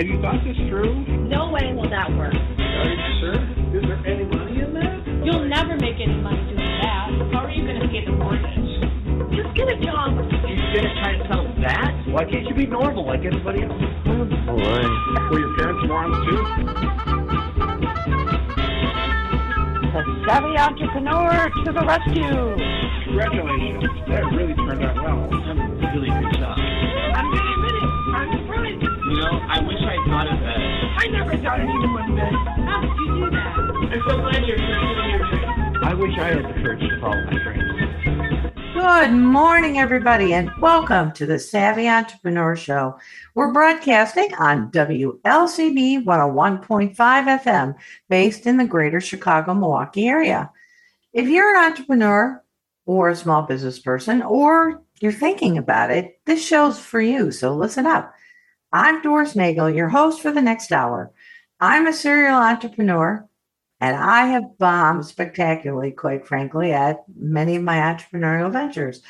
Have you thought this through? No way will that work. Are you sure? Is there any money in that? You'll never make any money doing that. How are you going to pay the mortgage? Just get a job. You're gonna try and sell that? Why can't you be normal like everybody else? All right. Were your parents morons too? The savvy entrepreneur to the rescue. Congratulations. That really turned out well. I'm really good job. I'm really, to admit it. I'm surprised. You know, I wish I thought of that. I never thought anyone would bet. How did you do that? I'm so glad you're pursuing your dream. I wish I had the courage to follow my dreams. Good morning, everybody, and welcome to the Savvy Entrepreneur Show. We're broadcasting on WLCB 101.5 FM, based in the greater Chicago, Milwaukee area. If you're an entrepreneur or a small business person, or you're thinking about it, this show's for you, so listen up. I'm Doris Nagel, your host for the next hour. I'm a serial entrepreneur, and I have bombed spectacularly, quite frankly, at many of my entrepreneurial ventures.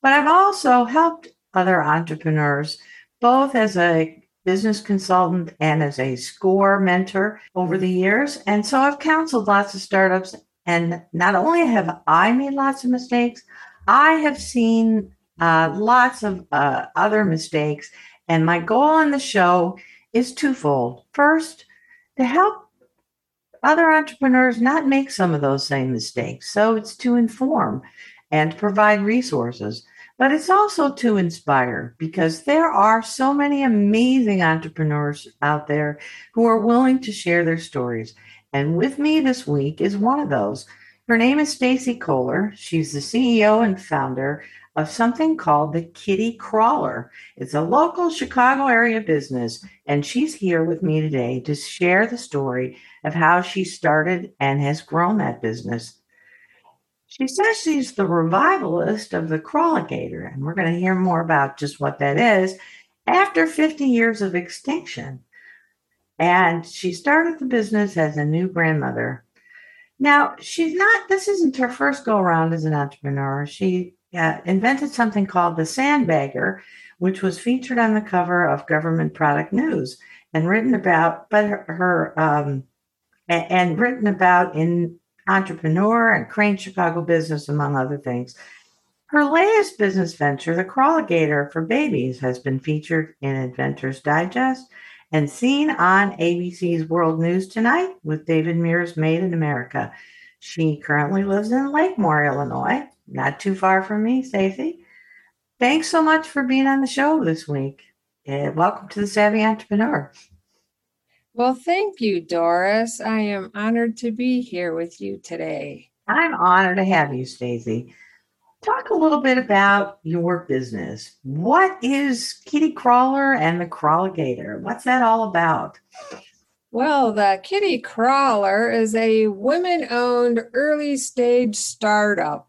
But I've also helped other entrepreneurs, both as a business consultant and as a score mentor over the years. And so I've counseled lots of startups. And not only have I made lots of mistakes, I have seen uh, lots of uh, other mistakes. And my goal on the show is twofold. First, to help other entrepreneurs not make some of those same mistakes. So it's to inform and provide resources, but it's also to inspire because there are so many amazing entrepreneurs out there who are willing to share their stories. And with me this week is one of those. Her name is Stacey Kohler. She's the CEO and founder of something called the Kiddy Crawler. It's a local Chicago area business, and she's here with me today to share the story of how she started and has grown that business. She says she's the revivalist of the Crawligator, and we're going to hear more about just what that is after 50 years of extinction. And she started the business as a new grandmother. Now, she's not, this isn't her first go around as an entrepreneur. She uh, invented something called the Sandbagger, which was featured on the cover of Government Product News and written about, but her, um, and, and written about in Entrepreneur and Crane Chicago Business, among other things. Her latest business venture, the Crawligator for Babies, has been featured in Inventor's Digest and seen on ABC's World News Tonight with David Muir's Made in America. She currently lives in Lakemoor, Illinois, not too far from me, Stacey. Thanks so much for being on the show this week. And welcome to the Savvy Entrepreneur. Well, thank you, Doris. I am honored to be here with you today. I'm honored to have you, Stacey. Talk a little bit about your business. What is Kiddy Crawler and the Crawligator? What's that all about? Well, the Kiddy Crawler is a women owned early stage startup.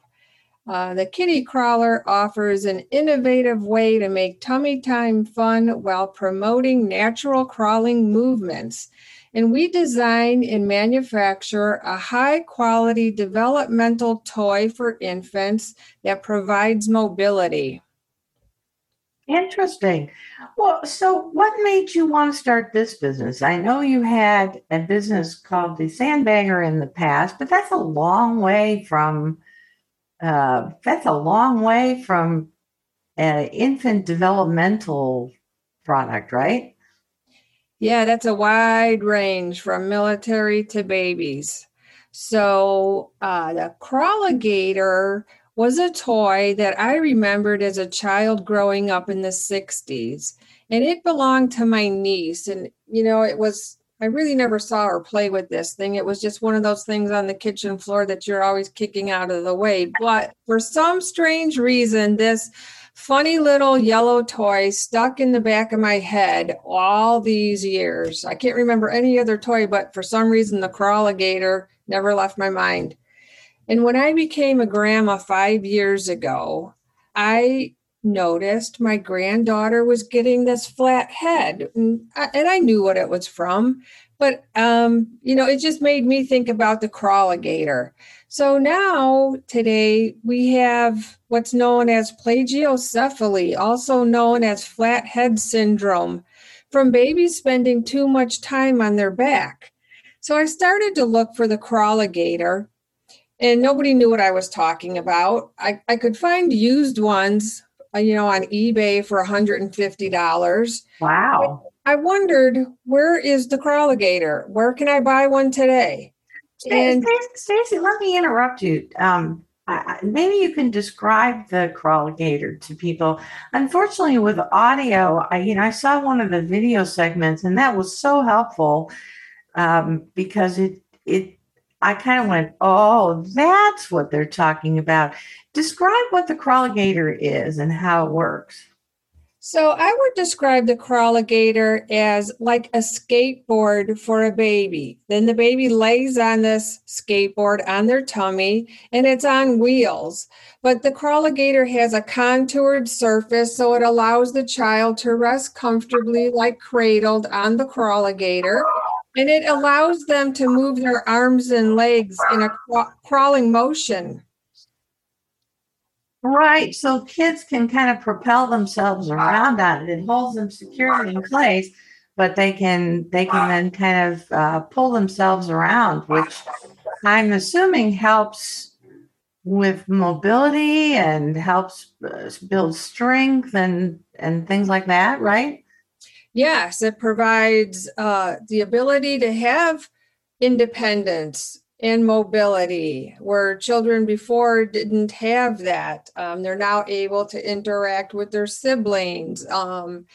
Uh, the Kiddy Crawler offers an innovative way to make tummy time fun while promoting natural crawling movements. And we design and manufacture a high quality developmental toy for infants that provides mobility. Interesting. Well, so what made you want to start this business? I know you had a business called the Sandbagger in the past, but that's a long way from uh, that's a long way from an infant developmental product, right? Yeah, that's a wide range from military to babies. So uh, the Crawligator was a toy that I remembered as a child growing up in the 60s. And it belonged to my niece. And, you know, it was I really never saw her play with this thing. It was just one of those things on the kitchen floor that you're always kicking out of the way. But for some strange reason, this funny little yellow toy stuck in the back of my head all these years. I can't remember any other toy, but for some reason, the Crawligator never left my mind. And when I became a grandma five years ago, I noticed my granddaughter was getting this flat head, and I, and I knew what it was from, but um, you know, it just made me think about the crawligator. So now today we have what's known as plagiocephaly, also known as flat head syndrome, from babies spending too much time on their back. So I started to look for the crawligator and nobody knew what I was talking about. I, I could find used ones, you know, on eBay for $150. Wow. I wondered, where is the crawligator? Where can I buy one today? And Stacey, let me interrupt you. Um, I, maybe you can describe the crawligator to people. Unfortunately, with audio, I you know I saw one of the video segments, and that was so helpful um, because it it I kind of went, oh, that's what they're talking about. Describe what the crawligator is and how it works. So I would describe the crawligator as like a skateboard for a baby. Then the baby lays on this skateboard on their tummy and it's on wheels. But the crawligator has a contoured surface so it allows the child to rest comfortably like cradled on the crawligator and it allows them to move their arms and legs in a crawling motion. Right. So kids can kind of propel themselves around on it. It holds them securely in place, but they can they can then kind of uh, pull themselves around, which I'm assuming helps with mobility and helps uh, build strength and and things like that, right? Yes, it provides uh, the ability to have independence and mobility where children before didn't have that. Um, they're now able to interact with their siblings. Um,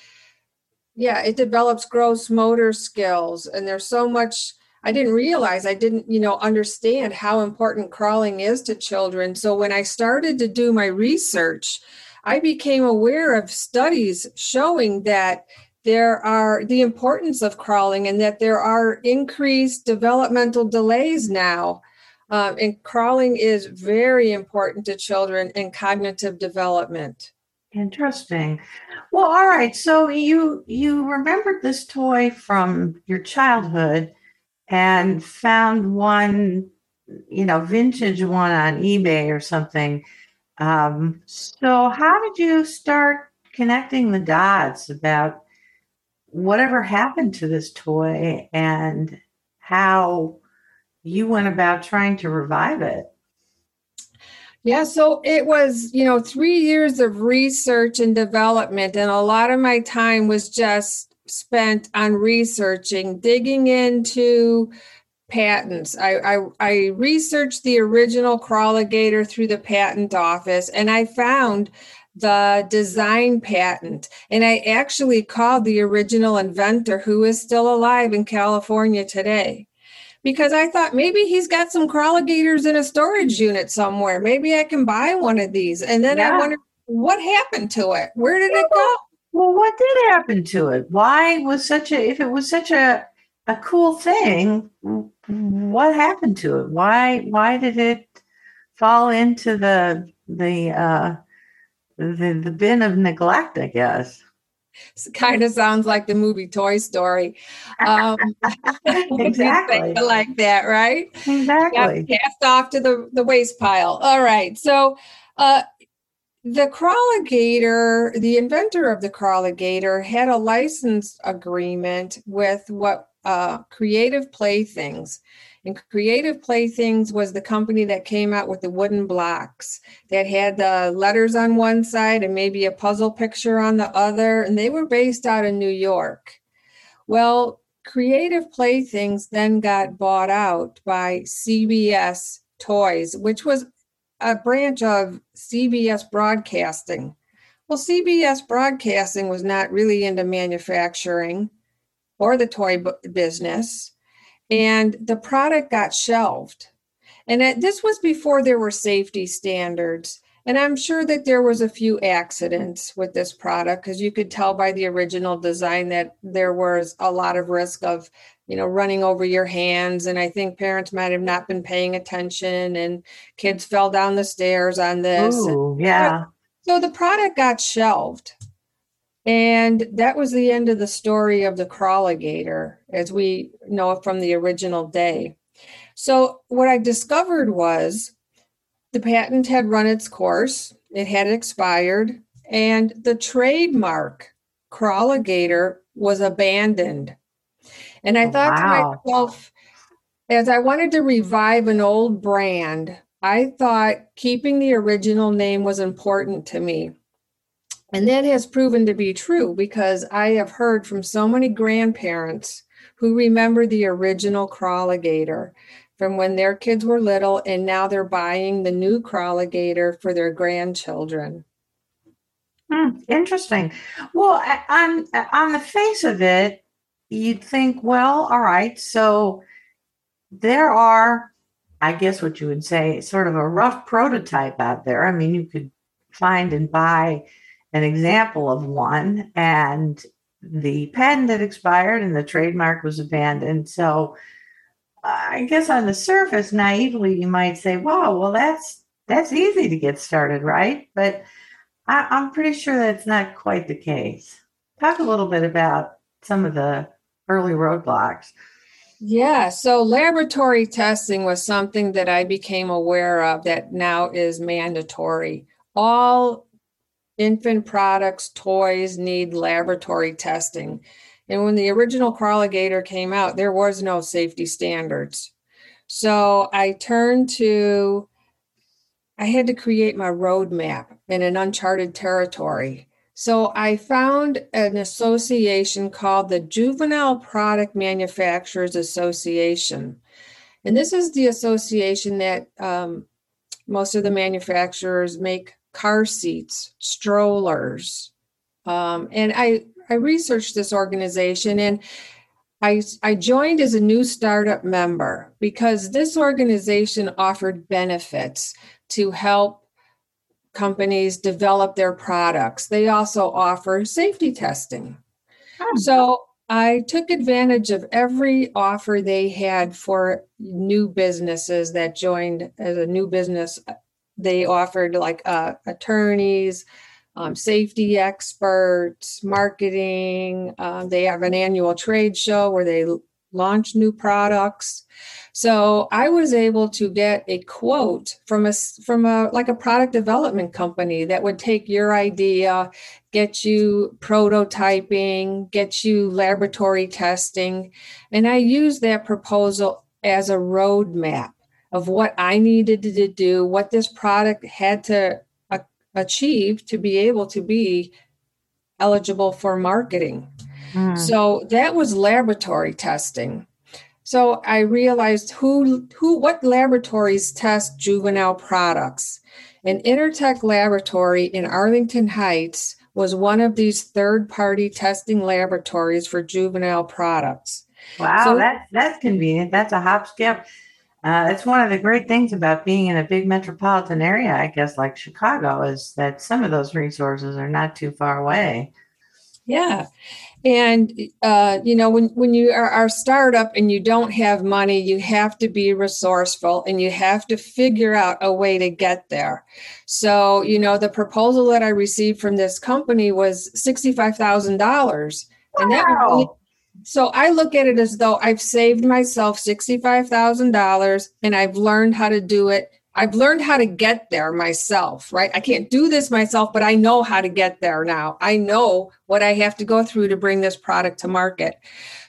yeah, it develops gross motor skills, and there's so much. I didn't realize I didn't, you know, understand how important crawling is to children. So when I started to do my research, I became aware of studies showing that there are the importance of crawling and that there are increased developmental delays now. Um, and crawling is very important to children in cognitive development. Interesting. Well, all right. So you you remembered this toy from your childhood and found one, you know, vintage one on eBay or something. Um, so how did you start connecting the dots about whatever happened to this toy and how you went about trying to revive it. Yeah, so it was, you know, three years of research and development, and a lot of my time was just spent on researching, digging into patents. I, I, I researched the original crawligator through the patent office, and I found the design patent. And I actually called the original inventor, who is still alive in California today, because I thought maybe he's got some crawligators in a storage unit somewhere. Maybe I can buy one of these. And then yeah. I wondered what happened to it? Where did it go? Well, what did happen to it? Why was such a, if it was such a, a cool thing, what happened to it? Why, why did it fall into the, the, uh, the, the bin of neglect, I guess. It kind of sounds like the movie Toy Story. Um, exactly. like that, right? Exactly. cast off to the, the waste pile. All right. So, uh, the crawligator, the inventor of the crawligator, had a license agreement with what uh, Creative Playthings. And Creative Playthings was the company that came out with the wooden blocks that had the letters on one side and maybe a puzzle picture on the other. And they were based out in New York. Well, Creative Playthings then got bought out by CBS Toys, which was a branch of CBS Broadcasting. Well, CBS Broadcasting was not really into manufacturing or the toy business and the product got shelved. And it, this was before there were safety standards. And I'm sure that there was a few accidents with this product because you could tell by the original design that there was a lot of risk of, you know, running over your hands. And I think parents might have not been paying attention and kids fell down the stairs on this. Ooh, yeah. So the product got shelved. And that was the end of the story of the crawligator, as we know it from the original day. So, what I discovered was the patent had run its course, it had expired, and the trademark crawligator was abandoned. And I oh, thought Wow. to myself, as I wanted to revive an old brand, I thought keeping the original name was important to me. And that has proven to be true because I have heard from so many grandparents who remember the original crawligator from when their kids were little, and now they're buying the new crawligator for their grandchildren. Hmm, interesting. Well, on on the face of it, you'd think, well, all right, so there are, I guess what you would say, sort of a rough prototype out there. I mean, you could find and buy an example of one, and the patent had expired and the trademark was abandoned. So I guess on the surface, naively, you might say, wow, well, that's that's easy to get started, right? But I, I'm pretty sure that's not quite the case. Talk a little bit about some of the early roadblocks. Yeah, so laboratory testing was something that I became aware of that now is mandatory. All infant products, toys need laboratory testing. And when the original Crawligator came out, there was no safety standards. So I turned to, I had to create my roadmap in an uncharted territory. So I found an association called the Juvenile Product Manufacturers Association. And this is the association that um, most of the manufacturers make car seats, strollers. Um, and I, I researched this organization and I, I joined as a new startup member because this organization offered benefits to help companies develop their products. They also offer safety testing. Hmm. So I took advantage of every offer they had for new businesses that joined as a new business. They offered like uh, attorneys, um, safety experts, marketing. Um, they have an annual trade show where they launch new products. So I was able to get a quote from a from a like a product development company that would take your idea, get you prototyping, get you laboratory testing, and I used that proposal as a roadmap of what I needed to do, what this product had to a- achieve to be able to be eligible for marketing. Hmm. So that was laboratory testing. So I realized who who what laboratories test juvenile products. And Intertek Laboratory in Arlington Heights was one of these third-party testing laboratories for juvenile products. Wow, So- that's that's convenient. That's a hop skip. Uh, it's one of the great things about being in a big metropolitan area, I guess, like Chicago, is that some of those resources are not too far away. Yeah. And uh, you know, when when you are, are a startup and you don't have money, you have to be resourceful and you have to figure out a way to get there. So, you know, the proposal that I received from this company was sixty-five thousand dollars. And that would Wow. So I look at it as though I've saved myself sixty-five thousand dollars and I've learned how to do it. I've learned how to get there myself, right? I can't do this myself, but I know how to get there now. I know what I have to go through to bring this product to market.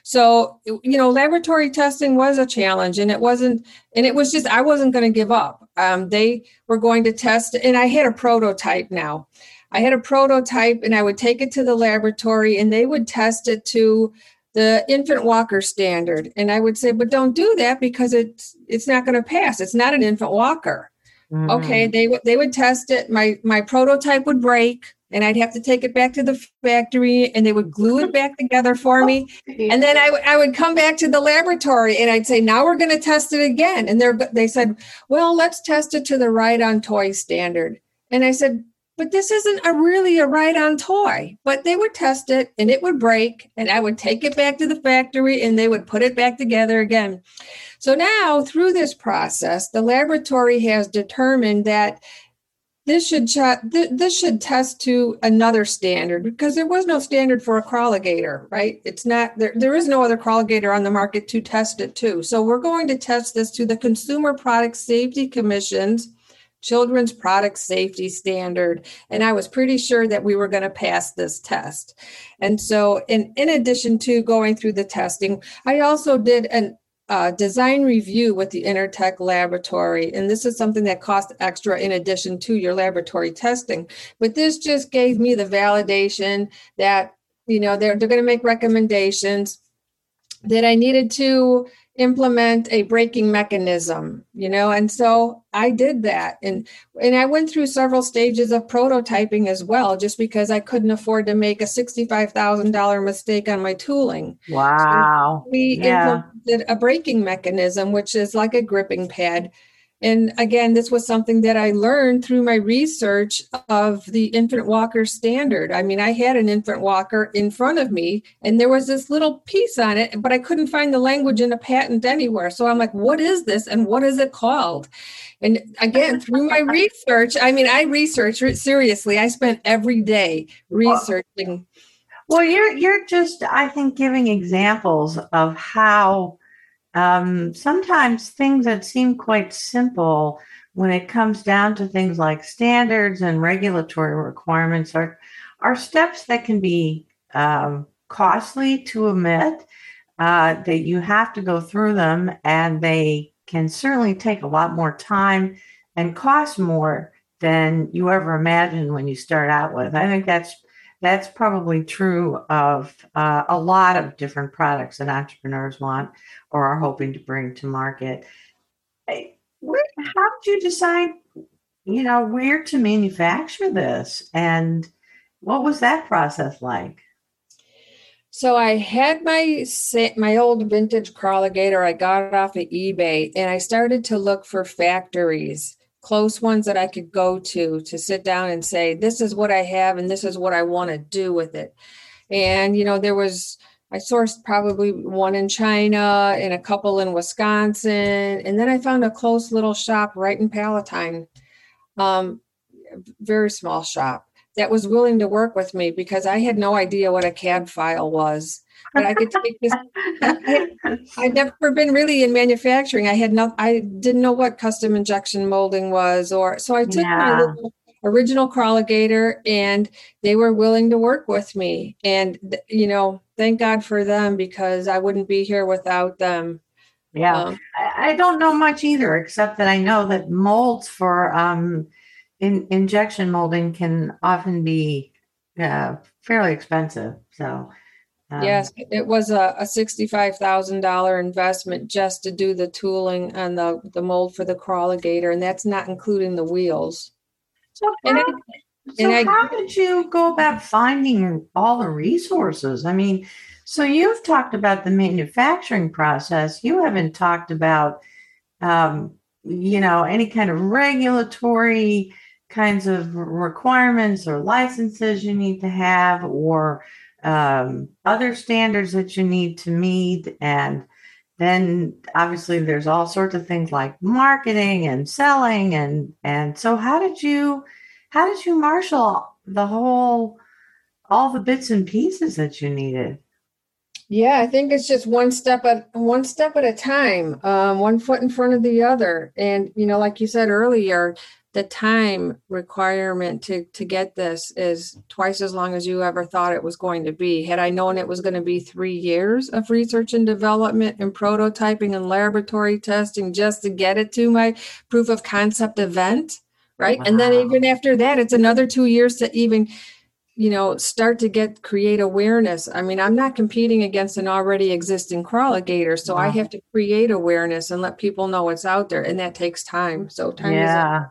So, you know, laboratory testing was a challenge and it wasn't, and it was just, I wasn't going to give up. Um, they were going to test, and I had a prototype now. I had a prototype and I would take it to the laboratory and they would test it to the infant walker standard. And I would say, but don't do that because it's it's not going to pass. It's not an infant walker. Okay, Mm. they would they would test it. My my prototype would break and I'd have to take it back to the factory and they would glue it back together for me. And then I would I would come back to the laboratory and I'd say, now we're going to test it again. And they're they said, well, let's test it to the ride on toy standard. And I said, but this isn't a really a ride on toy. But they would test it and it would break and I would take it back to the factory and they would put it back together again. So now through this process, the laboratory has determined that this should ch- th- this should test to another standard because there was no standard for a Crawligator, right? It's not there. There is no other Crawligator on the market to test it to. So we're going to test this to the Consumer Product Safety Commission's Children's Product Safety Standard, and I was pretty sure that we were going to pass this test. And so, in in addition to going through the testing, I also did an uh, design review with the Intertek laboratory. And this is something that costs extra in addition to your laboratory testing. But this just gave me the validation that, you know, they're, they're going to make recommendations that I needed to implement a braking mechanism you know? And so i did that. And and i went through several stages of prototyping as well just because i couldn't afford to make a $65000 mistake on my tooling. Wow. so we yeah. implemented a braking mechanism which is like a gripping pad and again, this was something that I learned through my research of the infant walker standard. I mean, I had an infant walker in front of me and there was this little piece on it, but I couldn't find the language in a patent anywhere. So I'm like, what is this and what is it called? And again, through my research, I mean, I researched seriously. I spent every day researching. Well, you're you're just, I think, giving examples of how um, sometimes things that seem quite simple when it comes down to things like standards and regulatory requirements are are steps that can be um, costly to omit uh, that you have to go through them and they can certainly take a lot more time and cost more than you ever imagined when you start out with. I think that's that's probably true of uh, a lot of different products that entrepreneurs want or are hoping to bring to market. How did you decide, you know, where to manufacture this, and what was that process like? So I had my my old vintage Crawligator. I got it off of eBay, and I started to look for factories close ones that I could go to to sit down and say, this is what I have and this is what I want to do with it. And, you know, there was, I sourced probably one in China and a couple in Wisconsin. And then I found a close little shop right in Palatine, um, very small shop that was willing to work with me because I had no idea what a CAD file was but I could take this. I'd never been really in manufacturing. I had not. I didn't know what custom injection molding was, or so I took yeah. my original Crawligator, and they were willing to work with me. And you know, thank God for them because I wouldn't be here without them. Yeah, um, I, I don't know much either, except that I know that molds for um, in, injection molding can often be uh, fairly expensive. So um, yes, it was a, a sixty-five thousand dollar investment just to do the tooling and the, the mold for the Crawligator, and that's not including the wheels. So, how, I, so I, how did you go about finding all the resources? I mean, so you've talked about the manufacturing process. You haven't talked about, um, you know, any kind of regulatory kinds of requirements or licenses you need to have, or um, other standards that you need to meet. And then obviously there's all sorts of things like marketing and selling. And, and so how did you, how did you marshal the whole, all the bits and pieces that you needed? Yeah, I think it's just one step at one step at a time, um, one foot in front of the other. And you know, like you said earlier, the time requirement to to get this is twice as long as you ever thought it was going to be had i known it was going to be three years of research and development and prototyping and laboratory testing just to get it to my proof of concept event right wow. and then even after that it's another two years to even you know start to get create awareness i mean i'm not competing against an already existing Crawligator so wow. i have to create awareness and let people know it's out there and that takes time so time yeah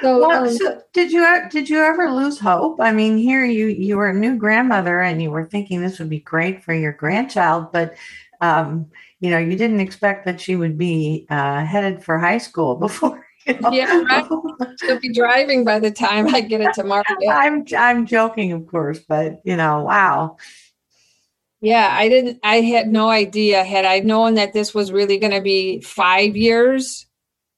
so, well, um, so did you did you ever lose hope? I mean, here you you were a new grandmother and you were thinking this would be great for your grandchild, but um, you know you didn't expect that she would be uh, headed for high school before. Yeah, right. She'll be driving by the time I get it to market. I'm I'm joking, of course, but you know, wow. Yeah, I didn't. I had no idea. Had I known that this was really going to be five years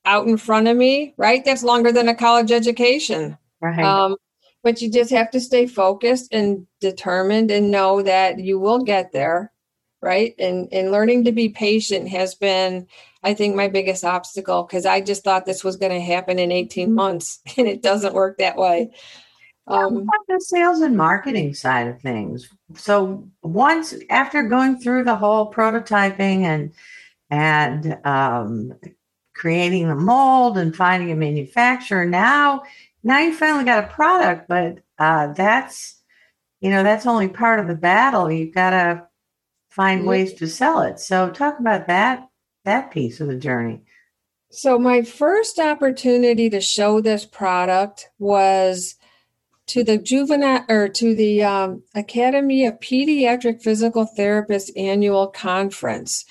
out in front of me, right? That's longer than a college education. Right. Um, but you just have to stay focused and determined and know that you will get there, right? And and learning to be patient has been, I think, my biggest obstacle because I just thought this was going to happen in 18 months, and it doesn't work that way. Um, the sales and marketing side of things? So once after going through the whole prototyping and and um, creating the mold and finding a manufacturer, now now you finally got a product, but uh, that's you know that's only part of the battle. You've got to find ways to sell it. So talk about that that piece of the journey. So my first opportunity to show this product was to the juvenile or to the um, Academy of Pediatric Physical Therapists annual conference,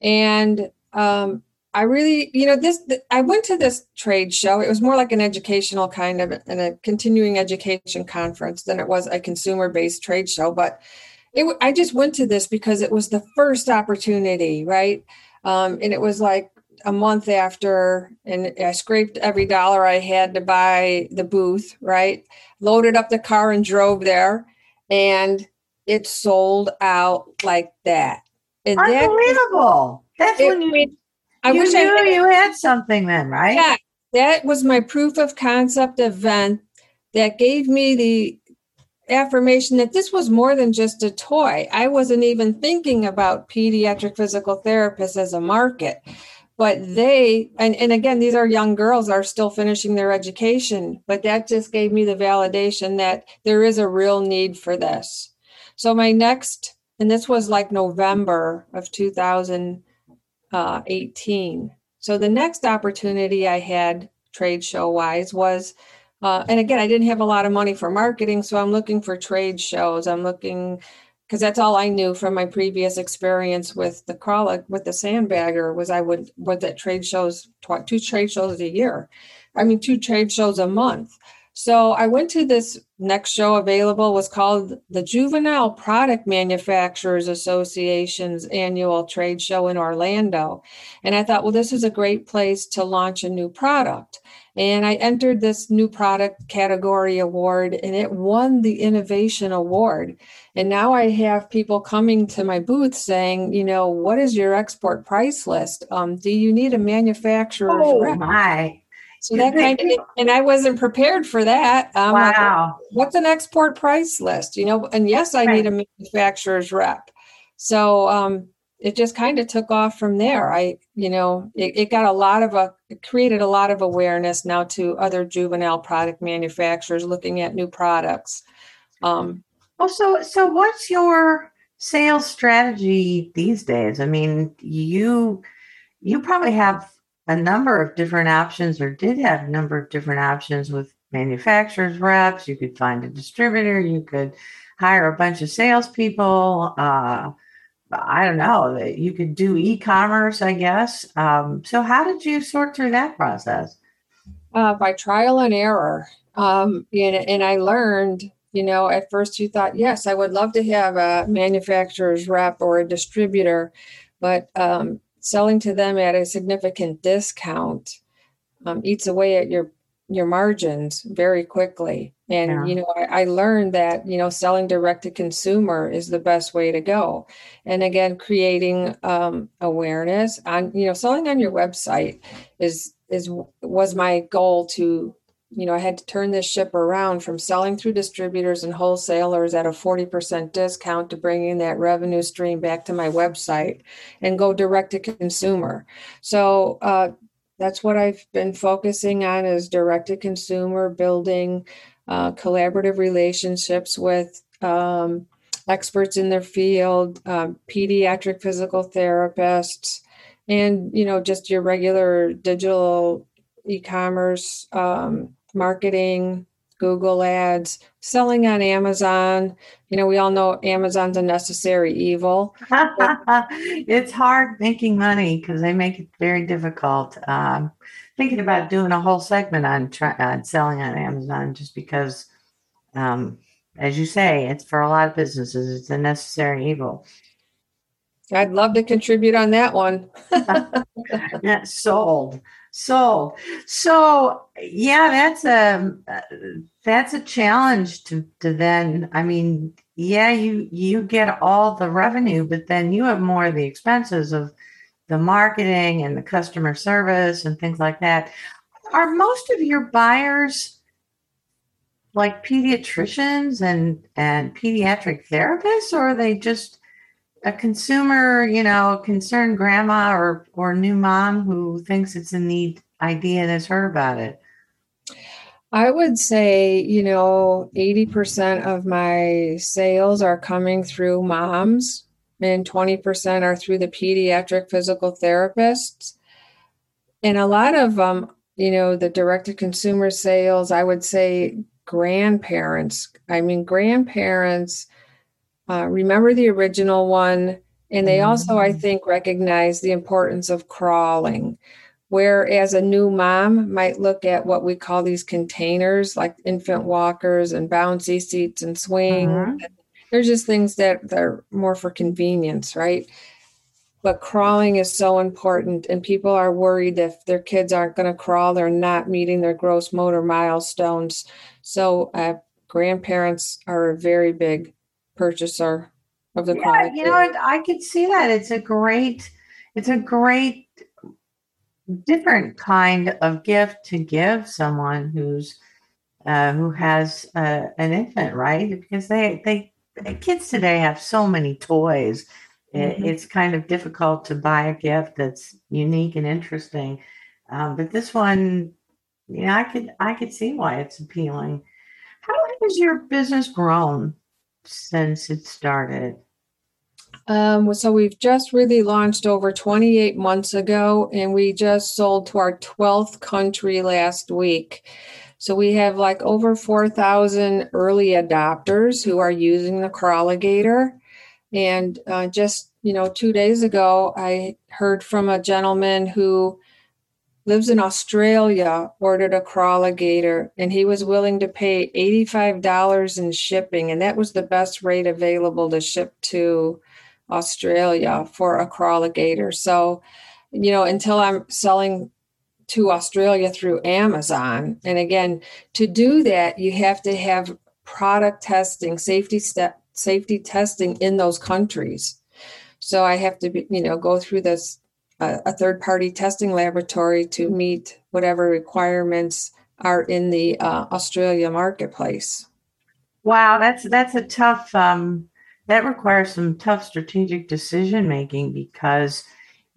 and um, I really, you know, this, I went to this trade show. It was more like an educational kind of and a continuing education conference than it was a consumer based trade show. But it, I just went to this because it was the first opportunity, right? Um, and it was like a month after, and I scraped every dollar I had to buy the booth, right? Loaded up the car and drove there, and it sold out like that. And Unbelievable. That, That's it, when you I you wish knew I had, you had something then, right? Yeah, that was my proof of concept event that gave me the affirmation that this was more than just a toy. I wasn't even thinking about pediatric physical therapists as a market. But they, and, and again, these are young girls are still finishing their education, but that just gave me the validation that there is a real need for this. So my next, and this was like November of 2000 uh, 18. So the next opportunity I had trade show wise was, uh, and again, I didn't have a lot of money for marketing, so I'm looking for trade shows. I'm looking because that's all I knew from my previous experience with the crawl with the sandbagger was I would was at trade shows two trade shows a year. I mean, two trade shows a month. So I went to this next show available was called the Juvenile Product Manufacturers Association's annual trade show in Orlando. And I thought, well, this is a great place to launch a new product. And I entered this new product category award and it won the innovation award. And now I have people coming to my booth saying, you know, what is your export price list? Um, do you need a manufacturer's oh, rep? my so that kind of, and I wasn't prepared for that. Um, wow. Like, what's an export price list? You know, and yes, I need a manufacturer's rep. So um, it just kind of took off from there. I, you know, it, it got a lot of a, created a lot of awareness now to other juvenile product manufacturers looking at new products. Um, well, so, so what's your sales strategy these days? I mean, you, you probably have a number of different options or did have a number of different options with manufacturers reps. You could find a distributor. You could hire a bunch of salespeople. Uh, I don't know. that You could do e-commerce, I guess. Um, so, how did you sort through that process? Uh, by trial and error. Um, and, and I learned, you know, at first you thought, yes, I would love to have a manufacturer's rep or a distributor, but um, selling to them at a significant discount um, eats away at your your margins very quickly and yeah. you know I, I, learned that you know selling direct to consumer is the best way to go and again creating um, awareness on you know selling on your website is is was my goal to you know, I had to turn this ship around from selling through distributors and wholesalers at a 40% discount to bringing that revenue stream back to my website and go direct to consumer. So uh, that's what I've been focusing on is direct to consumer, building uh, collaborative relationships with um, experts in their field, um, pediatric physical therapists, and you know just your regular digital e-commerce um, marketing, Google ads, selling on Amazon. You know, we all know Amazon's a necessary evil. it's hard making money because they make it very difficult. Um, thinking about doing a whole segment on, try, on selling on Amazon just because, um, as you say, it's for a lot of businesses, it's a necessary evil. I'd love to contribute on that one. yeah, sold. Sold. So yeah, that's a that's a challenge to to then. I mean, yeah, you you get all the revenue, but then you have more of the expenses of the marketing and the customer service and things like that. Are most of your buyers like pediatricians and and pediatric therapists, or are they just a consumer, you know, concerned grandma or or new mom who thinks it's a neat idea has heard about it? I would say, you know, 80% of my sales are coming through moms and 20% are through the pediatric physical therapists. And a lot of them, you know, the direct to consumer sales, I would say grandparents. I mean, grandparents uh, remember the original one. And they also, I mm-hmm. think, recognize the importance of crawling. Whereas a new mom might look at what we call these containers, like infant walkers and bouncy seats and swings. Uh-huh. They're just things that they're more for convenience, right? But crawling is so important, and people are worried if their kids aren't going to crawl, they're not meeting their gross motor milestones. So, uh, grandparents are a very big purchaser of the yeah, You know, I could see that. It's a great, it's a great different kind of gift to give someone who's uh, who has uh, an infant, right? Because they they kids today have so many toys. Mm-hmm. it's kind of difficult to buy a gift that's unique and interesting. Um, but this one, you know, I could I could see why it's appealing. How has your business grown since it started? Um, so we've just really launched over 28 months ago, and we just sold to our 12th country last week. So we have like over 4,000 early adopters who are using the Crawligator. And uh, just, you know, two days ago, I heard from a gentleman who lives in Australia, ordered a Crawligator, and he was willing to pay $85 in shipping. And that was the best rate available to ship to Australia for a Crawligator. So, you know, until I'm selling to Australia through Amazon, and again, to do that, you have to have product testing, safety step, safety testing in those countries. So I have to, be, you know, go through this uh, a third party testing laboratory to meet whatever requirements are in the uh, Australia marketplace. Wow, that's that's a tough um, that requires some tough strategic decision making because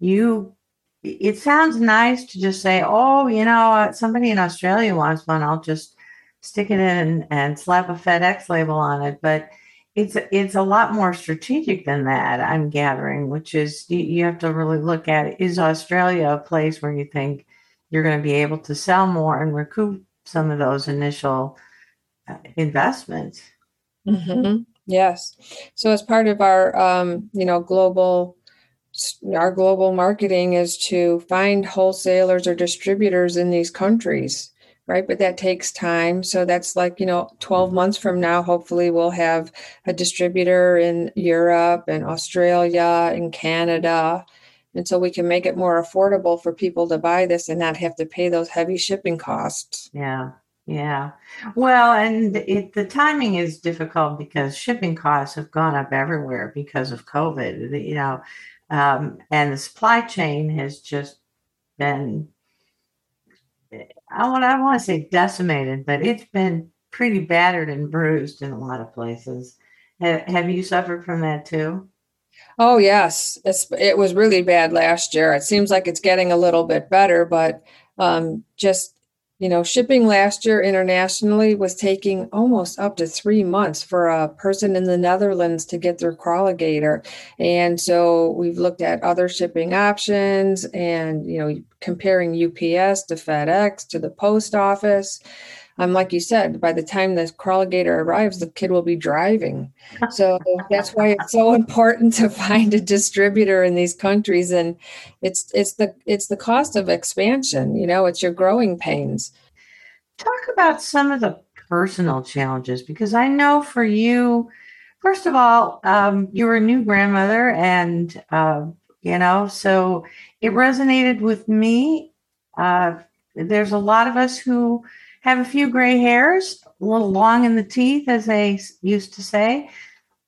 you it sounds nice to just say oh you know somebody in australia wants one. I'll just stick it in and slap a fedex label on it. But it's it's a lot more strategic than that i'm gathering which is you, you have to really look at is australia a place where you think you're going to be able to sell more and recoup some of those initial uh, investments mm-hmm. Yes. So as part of our, um, you know, global, our global marketing is to find wholesalers or distributors in these countries, right? But that takes time. So that's like, you know, 12 months from now, hopefully we'll have a distributor in Europe and Australia and Canada. And so we can make it more affordable for people to buy this and not have to pay those heavy shipping costs. Yeah. Yeah. Well, and it, the timing is difficult because shipping costs have gone up everywhere because of COVID, you know, um, and the supply chain has just been, I want, I want to say decimated, but it's been pretty battered and bruised in a lot of places. Have, have you suffered from that too? Oh, yes. It's, it was really bad last year. It seems like it's getting a little bit better, but um, just you know, shipping last year internationally was taking almost up to three months for a person in the Netherlands to get their Crawligator. And so we've looked at other shipping options and, you know, comparing UPS to FedEx to the post office. Um, like you said, by the time the Crawligator arrives, the kid will be driving. So that's why it's so important to find a distributor in these countries. And it's it's the it's the cost of expansion. You know, it's your growing pains. Talk about some of the personal challenges because I know for you, first of all, um, you were a new grandmother, and uh, you know, so it resonated with me Uh, there's a lot of us who have a few gray hairs, a little long in the teeth, as they used to say,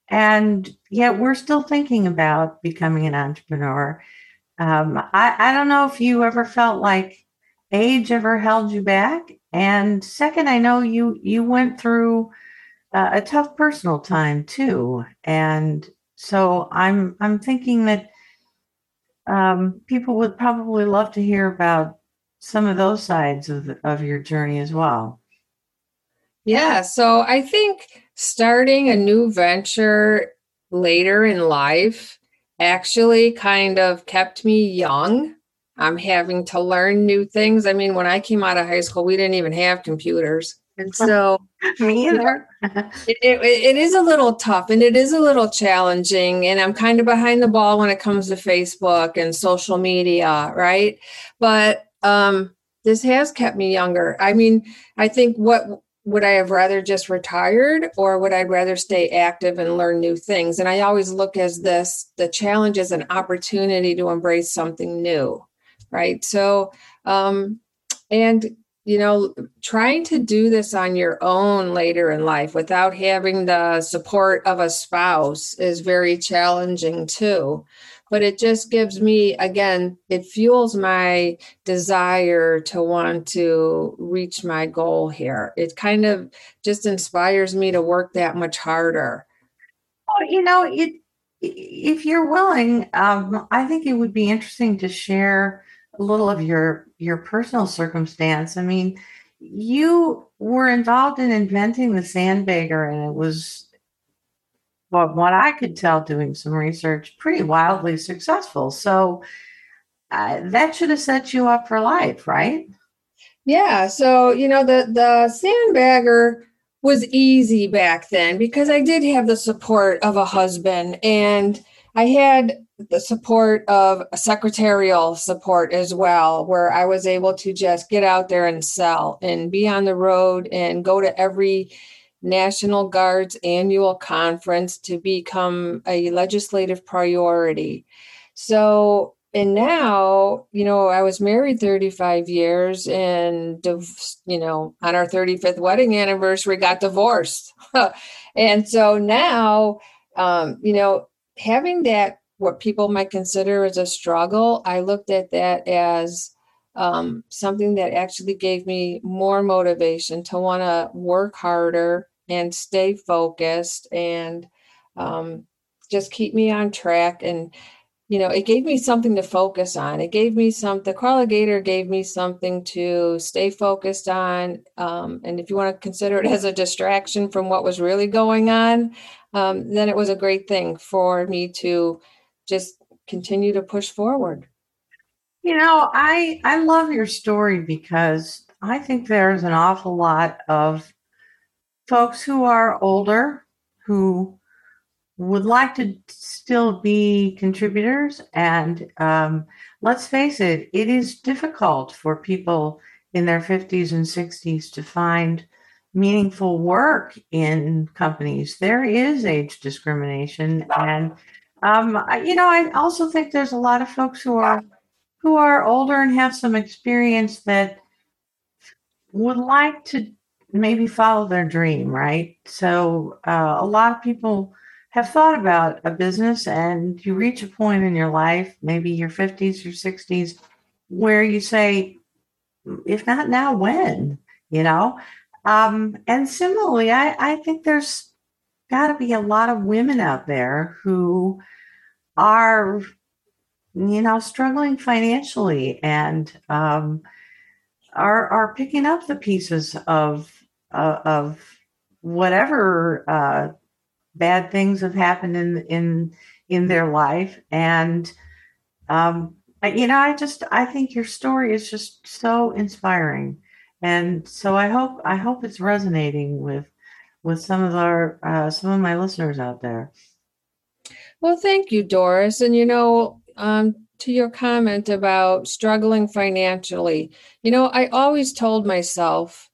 and yet we're still thinking about becoming an entrepreneur. Um, I, I don't know if you ever felt like age ever held you back. And second, I know you you went through uh, a tough personal time too, and so I'm I'm thinking that um, people would probably love to hear about some of those sides of the, of your journey as well. Yeah, so I think starting a new venture later in life actually kind of kept me young. I'm having to learn new things. I mean, when I came out of high school, we didn't even have computers. And so Me either. it, it, it is a little tough and it is a little challenging. And I'm kind of behind the ball when it comes to Facebook and social media, right? But um, this has kept me younger. I mean, I think what would I have rather just retired or would I rather stay active and learn new things? And I always look as this the challenge as an opportunity to embrace something new, right? So, um, and you know, trying to do this on your own later in life without having the support of a spouse is very challenging too. But it just gives me, again, it fuels my desire to want to reach my goal here. It kind of just inspires me to work that much harder. Well, you know, it, if you're willing, um, I think it would be interesting to share a little of your your personal circumstance. I mean, you were involved in inventing the sandbagger, and it was, well, what I could tell, doing some research, pretty wildly successful. So uh, that should have set you up for life, right? Yeah. So, you know, the the sandbagger was easy back then because I did have the support of a husband and I had the support of a secretarial support as well, where I was able to just get out there and sell and be on the road and go to every National Guard's annual conference to become a legislative priority. So, and now, you know, I was married 35 years and, you know, on our 35th wedding anniversary, got divorced. and so now, um, you know, having that what people might consider as a struggle, I looked at that as um, something that actually gave me more motivation to want to work harder and stay focused and um, just keep me on track. And, you know, it gave me something to focus on. It gave me some, the Crawligator gave me something to stay focused on. Um, and if you want to consider it as a distraction from what was really going on, um, then it was a great thing for me to just continue to push forward. You know, I I love your story because I think there's an awful lot of folks who are older who would like to still be contributors and um, let's face it it is difficult for people in their 50s and 60s to find meaningful work in companies. There is age discrimination and um, I, you know i also think there's a lot of folks who are who are older and have some experience that would like to maybe follow their dream, right? So uh, a lot of people have thought about a business, and you reach a point in your life, maybe your 50s or 60s, where you say, if not now, when? You know? Um, and similarly, I, I think there's got to be a lot of women out there who are, you know, struggling financially and um, are are picking up the pieces of uh, of whatever uh, bad things have happened in in in their life. And um, you know i just i think your story is just so inspiring. And so i hope i hope it's resonating with with some of our uh, some of my listeners out there. Well thank you doris. And you know um, to your comment about struggling financially you know i always told myself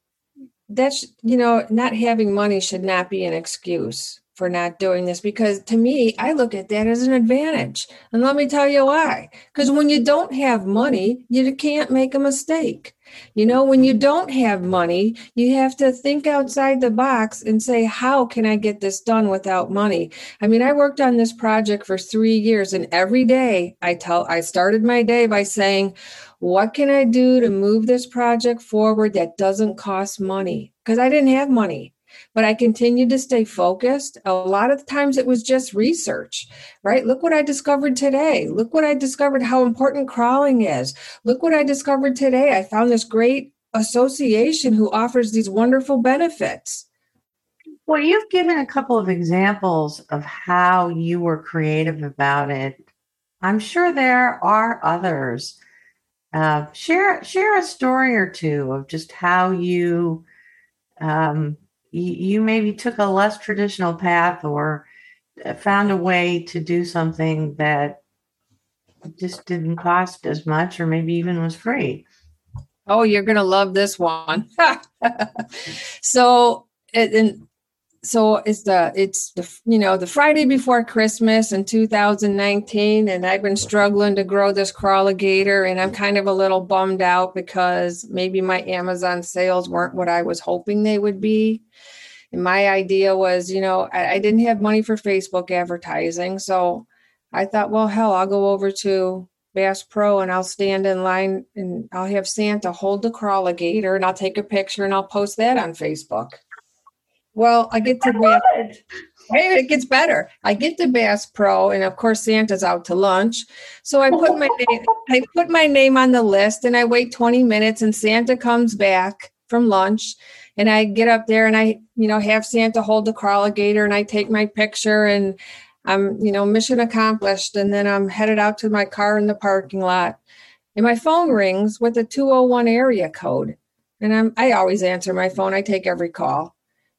that's you know not having money should not be an excuse for not doing this because to me, I look at that as an advantage. And let me tell you why. Because when you don't have money, you can't make a mistake. You know, when you don't have money, you have to think outside the box and say, how can I get this done without money? I mean, I worked on this project for three years, and every day I tell, I started my day by saying, what can I do to move this project forward that doesn't cost money? Because I didn't have money but I continued to stay focused. A lot of times it was just research, right? Look what I discovered today. Look what I discovered how important crawling is. Look what I discovered today. I found this great association who offers these wonderful benefits. Well, you've given a couple of examples of how you were creative about it. I'm sure there are others. Uh, share share a story or two of just how you um, you, you maybe took a less traditional path or uh, found a way to do something that just didn't cost as much or maybe even was free. Oh, you're going to love this one. so, and so it's the it's the you know the Friday before Christmas in 2019, and I've been struggling to grow this crawligator, and I'm kind of a little bummed out because maybe my Amazon sales weren't what I was hoping they would be. And my idea was, you know, I, I didn't have money for Facebook advertising, so I thought, well, hell, I'll go over to Bass Pro and I'll stand in line and I'll have Santa hold the crawligator and I'll take a picture and I'll post that on Facebook. Well, I get to Bass. Hey, it gets better. I get to Bass Pro, and of course Santa's out to lunch. So I put my name. I put my name on the list, and I wait 20 minutes, and Santa comes back from lunch, and I get up there, and I, you know, have Santa hold the crawligator, and I take my picture, and I'm, you know, mission accomplished. And then I'm headed out to my car in the parking lot, and my phone rings with a 201 area code, and I'm I always answer my phone. I take every call.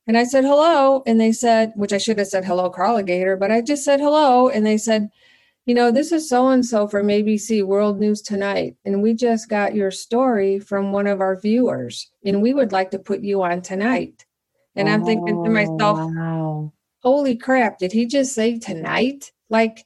And I said, hello. And they said, which I should have said, hello, Crawligator, but I just said hello. And they said, you know, this is so and so from ABC World News Tonight. And we just got your story from one of our viewers. And we would like to put you on tonight. And I'm thinking to myself, Oh, wow. holy crap, did he just say tonight? Like,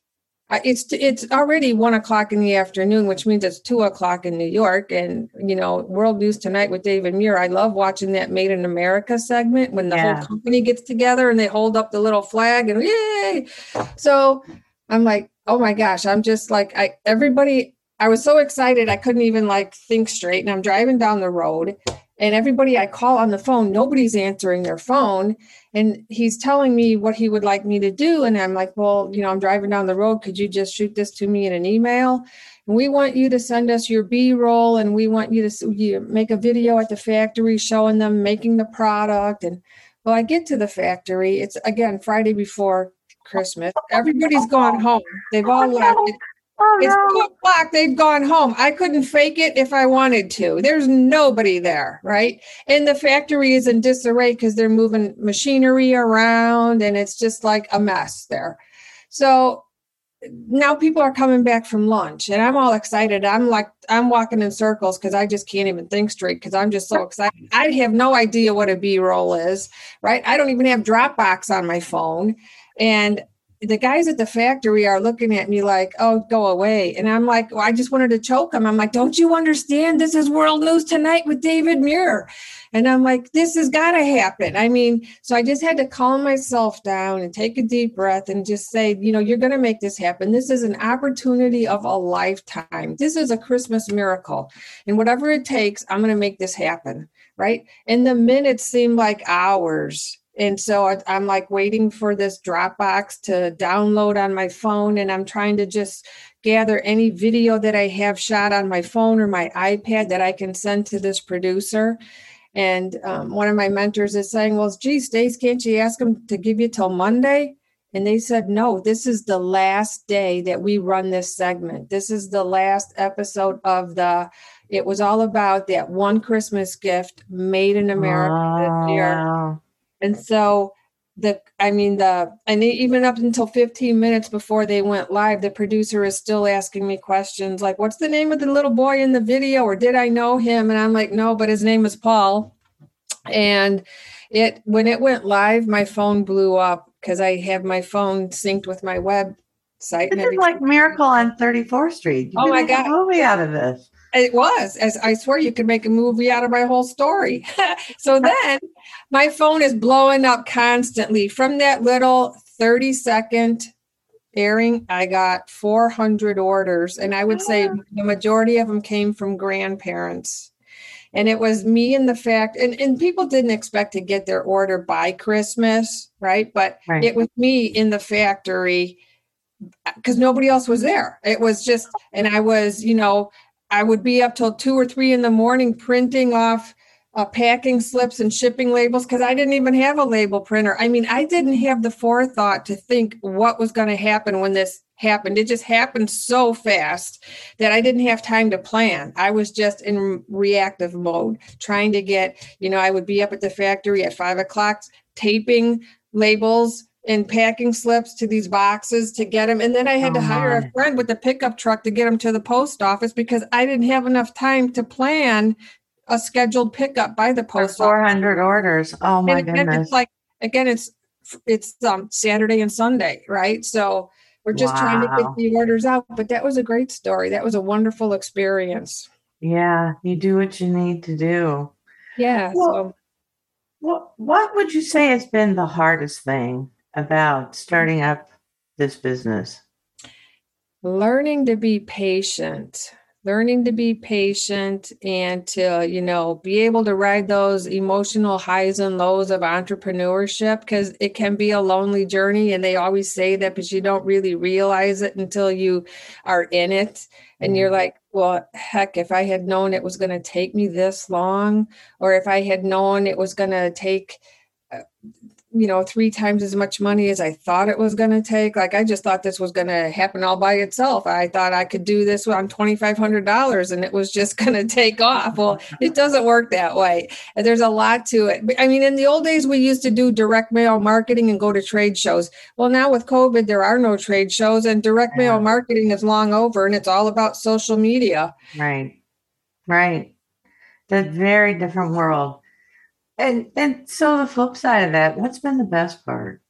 it's it's already one o'clock in the afternoon, which means it's two o'clock in New York. And you know, World News Tonight with David Muir. I love watching that Made in America segment when the Yeah. whole company gets together and they hold up the little flag and yay. So I'm like, oh my gosh, I'm just like I everybody. I was so excited I couldn't even like think straight. And I'm driving down the road, and everybody I call on the phone, nobody's answering their phone and he's telling me what he would like me to do and i'm like well you know i'm driving down the road could you just shoot this to me in an email and we want you to send us your b-roll and we want you to make a video at the factory showing them making the product and well i get to the factory it's again friday before christmas everybody's gone home they've all left Oh, it's no. two o'clock. They've gone home. I couldn't fake it if I wanted to. There's nobody there, right? And the factory is in disarray because they're moving machinery around and it's just like a mess there. So now people are coming back from lunch and I'm all excited. I'm like, I'm walking in circles because I just can't even think straight because I'm just so excited. I have no idea what a B roll is, right? I don't even have Dropbox on my phone. And the guys at the factory are looking at me like, oh, go away. And I'm like, well, I just wanted to choke them. I'm like, don't you understand? This is World News Tonight with David Muir. And I'm like, this has got to happen. I mean, so I just had to calm myself down and take a deep breath and just say, you know, you're going to make this happen. This is an opportunity of a lifetime. This is a Christmas miracle. And whatever it takes, I'm going to make this happen. Right. And the minutes seemed like hours. And so I'm like waiting for this Dropbox to download on my phone. And I'm trying to just gather any video that I have shot on my phone or my iPad that I can send to this producer. And um, one of my mentors is saying, Well, gee, Stace, can't you ask them to give you till Monday? And they said, No, this is the last day that we run this segment. This is the last episode of the, it was all about that one Christmas gift made in America this year. And so the I mean the and even up until 15 minutes before they went live, the producer is still asking me questions like, what's the name of the little boy in the video? Or did I know him? And I'm like, no, but his name is Paul. And it when it went live, my phone blew up because I have my phone synced with my website This is like Miracle on 34th Street. You Oh my God. movie out of this. It was, as I swear you could make a movie out of my whole story. so then my phone is blowing up constantly from that little 30 second airing. I got 400 orders, and I would say ah. the majority of them came from grandparents. And it was me and the fact, and, and people didn't expect to get their order by Christmas, right? But Right. it was me in the factory uh, because nobody else was there. It was just, and I was, you know, I would be up till two or three in the morning printing off uh, packing slips and shipping labels because I didn't even have a label printer. I mean, I didn't have the forethought to think what was going to happen when this happened. It just happened so fast that I didn't have time to plan. I was just in reactive mode, trying to get, you know, I would be up at the factory at five o'clock taping labels and packing slips to these boxes to get them. And then I had Oh, to hire my. a friend with a pickup truck to get them to the post office because I didn't have enough time to plan a scheduled pickup by the For post office. 400 orders. Oh my And again, goodness. it's like again, it's it's um Saturday and Sunday, right? So we're just trying to get the orders out. But that was a great story. That was a wonderful experience. yeah, you do what you need to do. Yeah. Well- so What what would you say has been the hardest thing about starting up this business? learning to be patient learning to be patient and to you know be able to ride those emotional highs and lows of entrepreneurship because it can be a lonely journey and they always say that but you don't really realize it until you are in it and you're like well heck if i had known it was going to take me this long or if i had known it was going to take uh, you know three times as much money as i thought it was going to take like i just thought this was going to happen all by itself i thought i could do this on $2500 and it was just going to take off well it doesn't work that way and there's a lot to it i mean in the old days we used to do direct mail marketing and go to trade shows well now with covid there are no trade shows and direct Yeah. mail marketing is long over and it's all about social media Right. Right. That very different world. And and so the flip side of that, what's been the best part?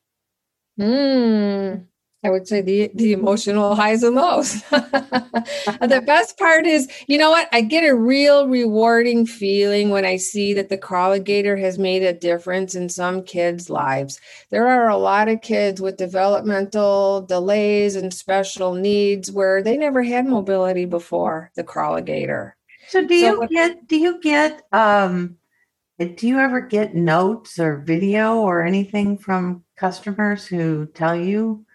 Hmm. I would say the the emotional highs and lows. the best part is, you know what? I get a real rewarding feeling when I see that the Crawligator has made a difference in some kids' lives. There are a lot of kids with developmental delays and special needs where they never had mobility before the Crawligator. So do you get do you get um do you ever get notes or video or anything from customers who tell you?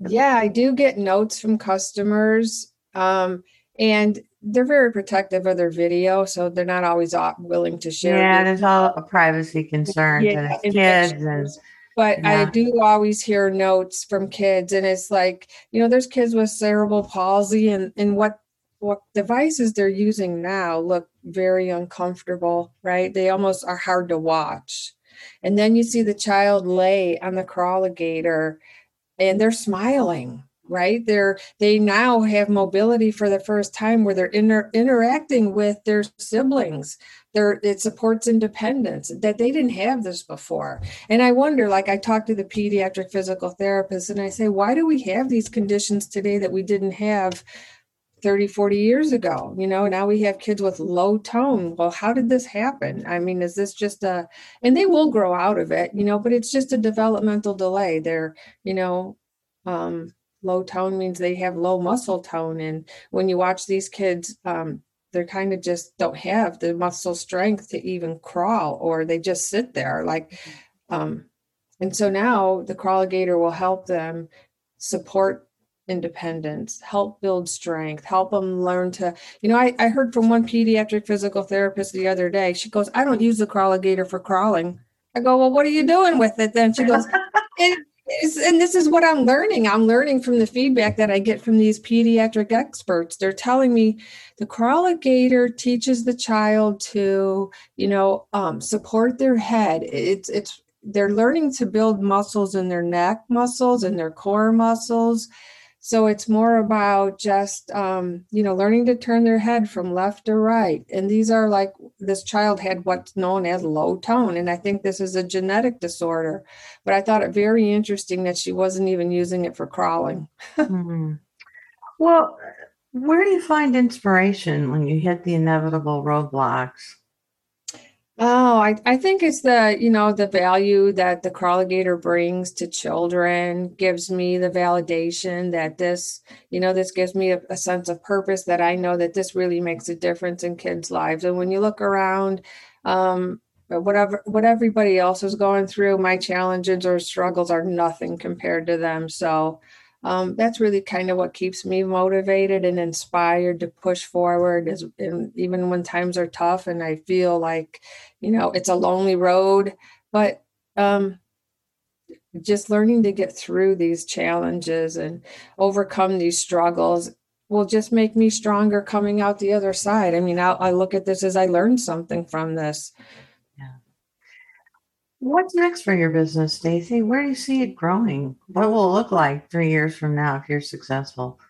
Yeah, I do get notes from customers, um, and they're very protective of their video, so they're not always willing to share. Yeah, there's all a privacy concerns Yeah, and kids and but I do always hear notes from kids, and it's like you know, there's kids with cerebral palsy, and and what what devices they're using now look very uncomfortable, right? They almost are hard to watch, and then you see the child lay on the crawligator, and they're smiling right? They're they now have mobility for the first time where they're inter- interacting with their siblings they're it supports independence that they didn't have this before. And i wonder like i talk to the pediatric physical therapist and i say why do we have these conditions today that we didn't have 30 40 years ago you know now we have kids with low tone. Well how did this happen? I mean is this just a and they will grow out of it you know but it's just a developmental delay. They're you know um low tone means they have low muscle tone. And when you watch these kids um they're kind of just don't have the muscle strength to even crawl or they just sit there like um and so now the crawligator will help them support independence help build strength help them learn to you know I, I heard from one pediatric physical therapist the other day. She goes i don't use the crawligator for crawling. I go well what are you doing with it then? She goes "It- it's, and this is what i'm learning. I'm learning from the feedback that i get from these pediatric experts. They're telling me the crawligator teaches the child to you know um, support their head. It's it's they're learning to build muscles in their neck muscles and their core muscles So it's more about just, um, you know, learning to turn their head from left to right. And these are like this child had what's known as low tone. And I think this is a genetic disorder. But I thought it very interesting that she wasn't even using it for crawling. hmm Well, where do you find inspiration when you hit the inevitable roadblocks? Oh, I, I think it's the, you know, the value that the Crawligator brings to children gives me the validation that this, you know, this gives me a, a sense of purpose that I know that this really makes a difference in kids' lives. And when you look around, um, whatever what everybody else is going through, my challenges or struggles are nothing compared to them. So um, that's really kind of what keeps me motivated and inspired to push forward is even when times are tough and i feel like you know it's a lonely road but um, just learning to get through these challenges and overcome these struggles will just make me stronger coming out the other side. I mean i, I look at this as i learned something from this What's next for your business, Stacey? Where do you see it growing? What will it look like three years from now if you're successful?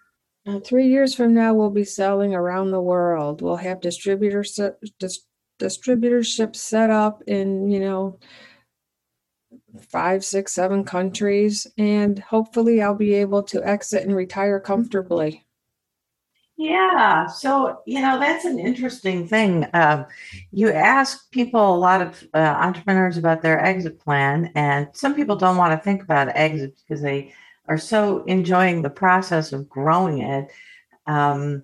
Uh, three years from now, we'll be selling around the world. We'll have dis- distributorship set up in you know five, six, seven countries, and hopefully, I'll be able to exit and retire comfortably. Yeah, so you know that's an interesting thing. Um, you ask people, a lot of uh, entrepreneurs, about their exit plan, and some people don't want to think about exit because they are so enjoying the process of growing it. Um,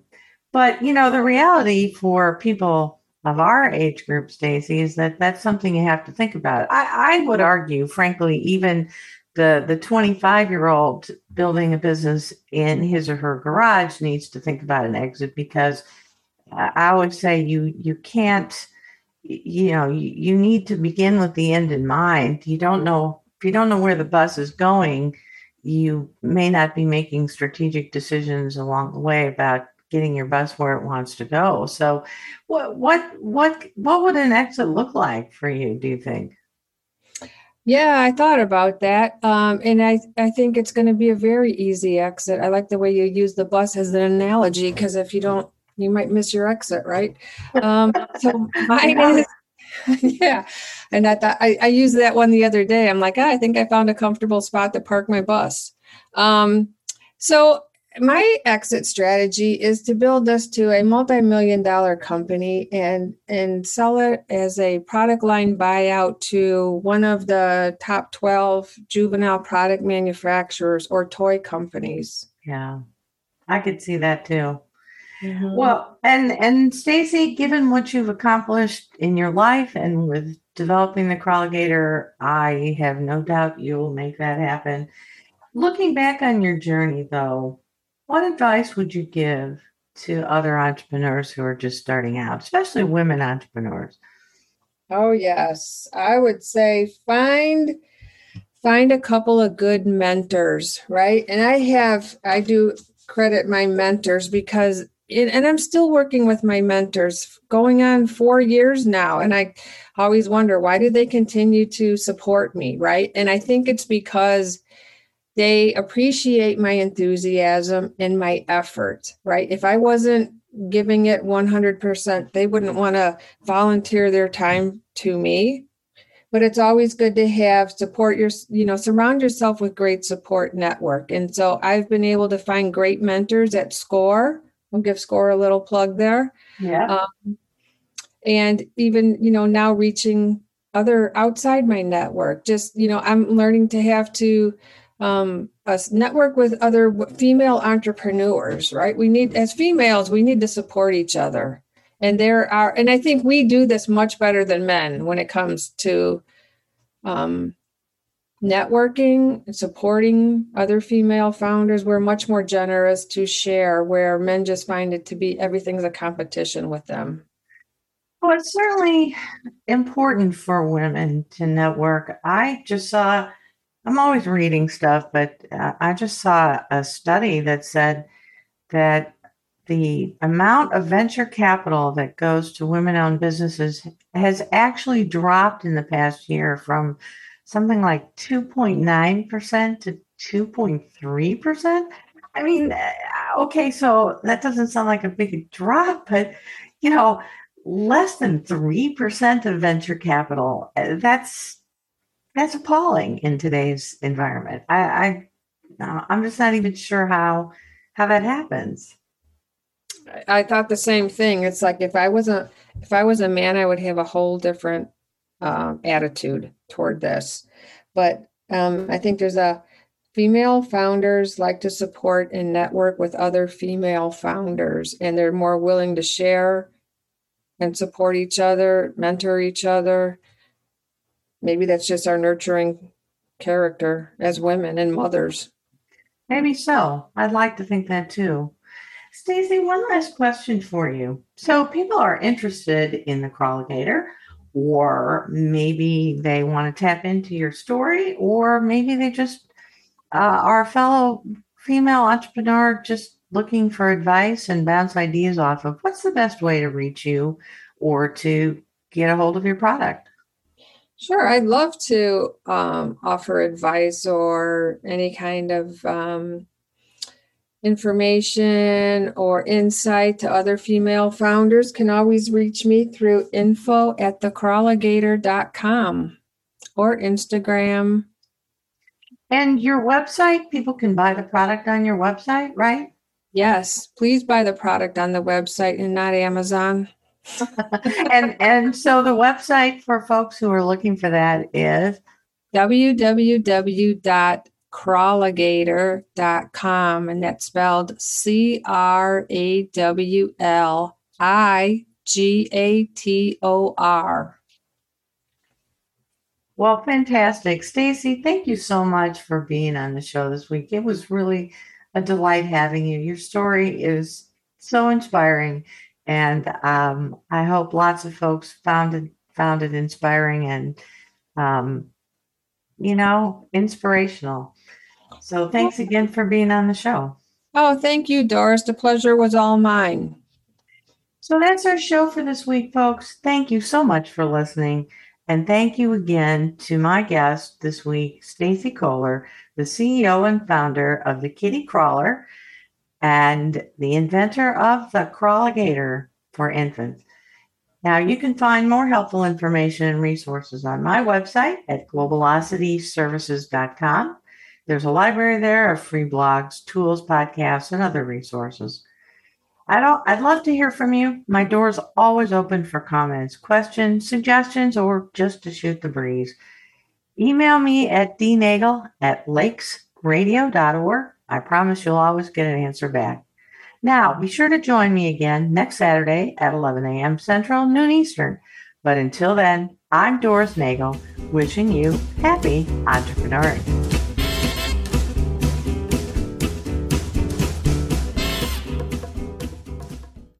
but you know, the reality for people of our age group, Stacey, is that that's something you have to think about. I, I would argue, frankly, even the the 25 year old building a business in his or her garage needs to think about an exit because I would say you you can't you know you, you need to begin with the end in mind. You don't know if you don't know where the bus is going, you may not be making strategic decisions along the way about getting your bus where it wants to go. So what what what what would an exit look like for you, do you think? Yeah, I thought about that. Um, and I, I think it's going to be a very easy exit. I like the way you use the bus as an analogy because if you don't, you might miss your exit, right? Um, so mine is, yeah. And I thought I, I used that one the other day. I'm like, oh, I think I found a comfortable spot to park my bus. Um, so my exit strategy is to build this to a multi-million dollar company and and sell it as a product line buyout to one of the top 12 juvenile product manufacturers or toy companies. Yeah i could see that too. Mm-hmm. well and and stacey given what you've accomplished in your life and with developing the Crawligator i have no doubt you will make that happen. Looking back on your journey though what advice would you give to other entrepreneurs who are just starting out, especially women entrepreneurs? Oh yes, I would say find find a couple of good mentors, right? And I have I do credit my mentors because it, and I'm still working with my mentors going on 4 years now and I always wonder why do they continue to support me, right? And I think it's because they appreciate my enthusiasm and my effort, right? If I wasn't giving it 100%, they wouldn't want to volunteer their time to me. But it's always good to have support your, you know, surround yourself with great support network. And so I've been able to find great mentors at SCORE. I'll give SCORE a little plug there. Yeah. Um, and even, you know, now reaching other outside my network, just, you know, I'm learning to have to um, us network with other female entrepreneurs, right? We need, as females, we need to support each other. And there are, and I think we do this much better than men when it comes to um, networking and supporting other female founders. We're much more generous to share, where men just find it to be everything's a competition with them. Well, it's certainly important for women to network. I just saw I'm always reading stuff, but uh, I just saw a study that said that the amount of venture capital that goes to women owned businesses has actually dropped in the past year from something like 2.9% to 2.3%. I mean, uh, okay, so that doesn't sound like a big drop, but you know, less than 3% of venture capital. uh, That's that's appalling in today's environment. I, I I'm just not even sure how how that happens. I thought the same thing. It's like if I was a if I was a man, I would have a whole different um, attitude toward this. But um, I think there's a female founders like to support and network with other female founders, and they're more willing to share and support each other, mentor each other. Maybe that's just our nurturing character as women and mothers. Maybe so. I'd like to think that too. Stacey, one last question for you. So people are interested in the Crawligator, or maybe they want to tap into your story, or maybe they just uh, are a fellow female entrepreneur just looking for advice and bounce ideas off of. What's the best way to reach you or to get a hold of your product? Sure, I'd love to um, offer advice or any kind of um, information or insight to other female founders. Can always reach me through info at thecrawligator.com or Instagram. And your website, people can buy the product on your website, right? Yes, please buy the product on the website and not Amazon. And and so the website for folks who are looking for that is? Www.crawligator.com and that's spelled C R A W L I G A T O R. well fantastic. Stacey thank you so much for being on the show this week. It was really a delight having you. Your story is so inspiring and um, i hope lots of folks found it found it inspiring and um, you know inspirational so thanks again for being on the show Oh, thank you, Doris. The pleasure was all mine. So that's our show for this week, folks. Thank you so much for listening. And thank you again to my guest this week, Stacey Kohler, the CEO and founder of the Kiddy Crawler and the inventor of the Crawligator for infants. Now, you can find more helpful information and resources on my website at globalocityservices.com. There's a library there of free blogs, tools, podcasts, and other resources. I don't, I'd love to hear from you. My door is always open for comments, questions, suggestions, or just to shoot the breeze. Email me at dnagel at lakesradio.org. I promise you'll always get an answer back. Now, be sure to join me again next Saturday at 11 a.m. Central, noon Eastern. But until then, I'm Doris Nagel, wishing you happy entrepreneuring.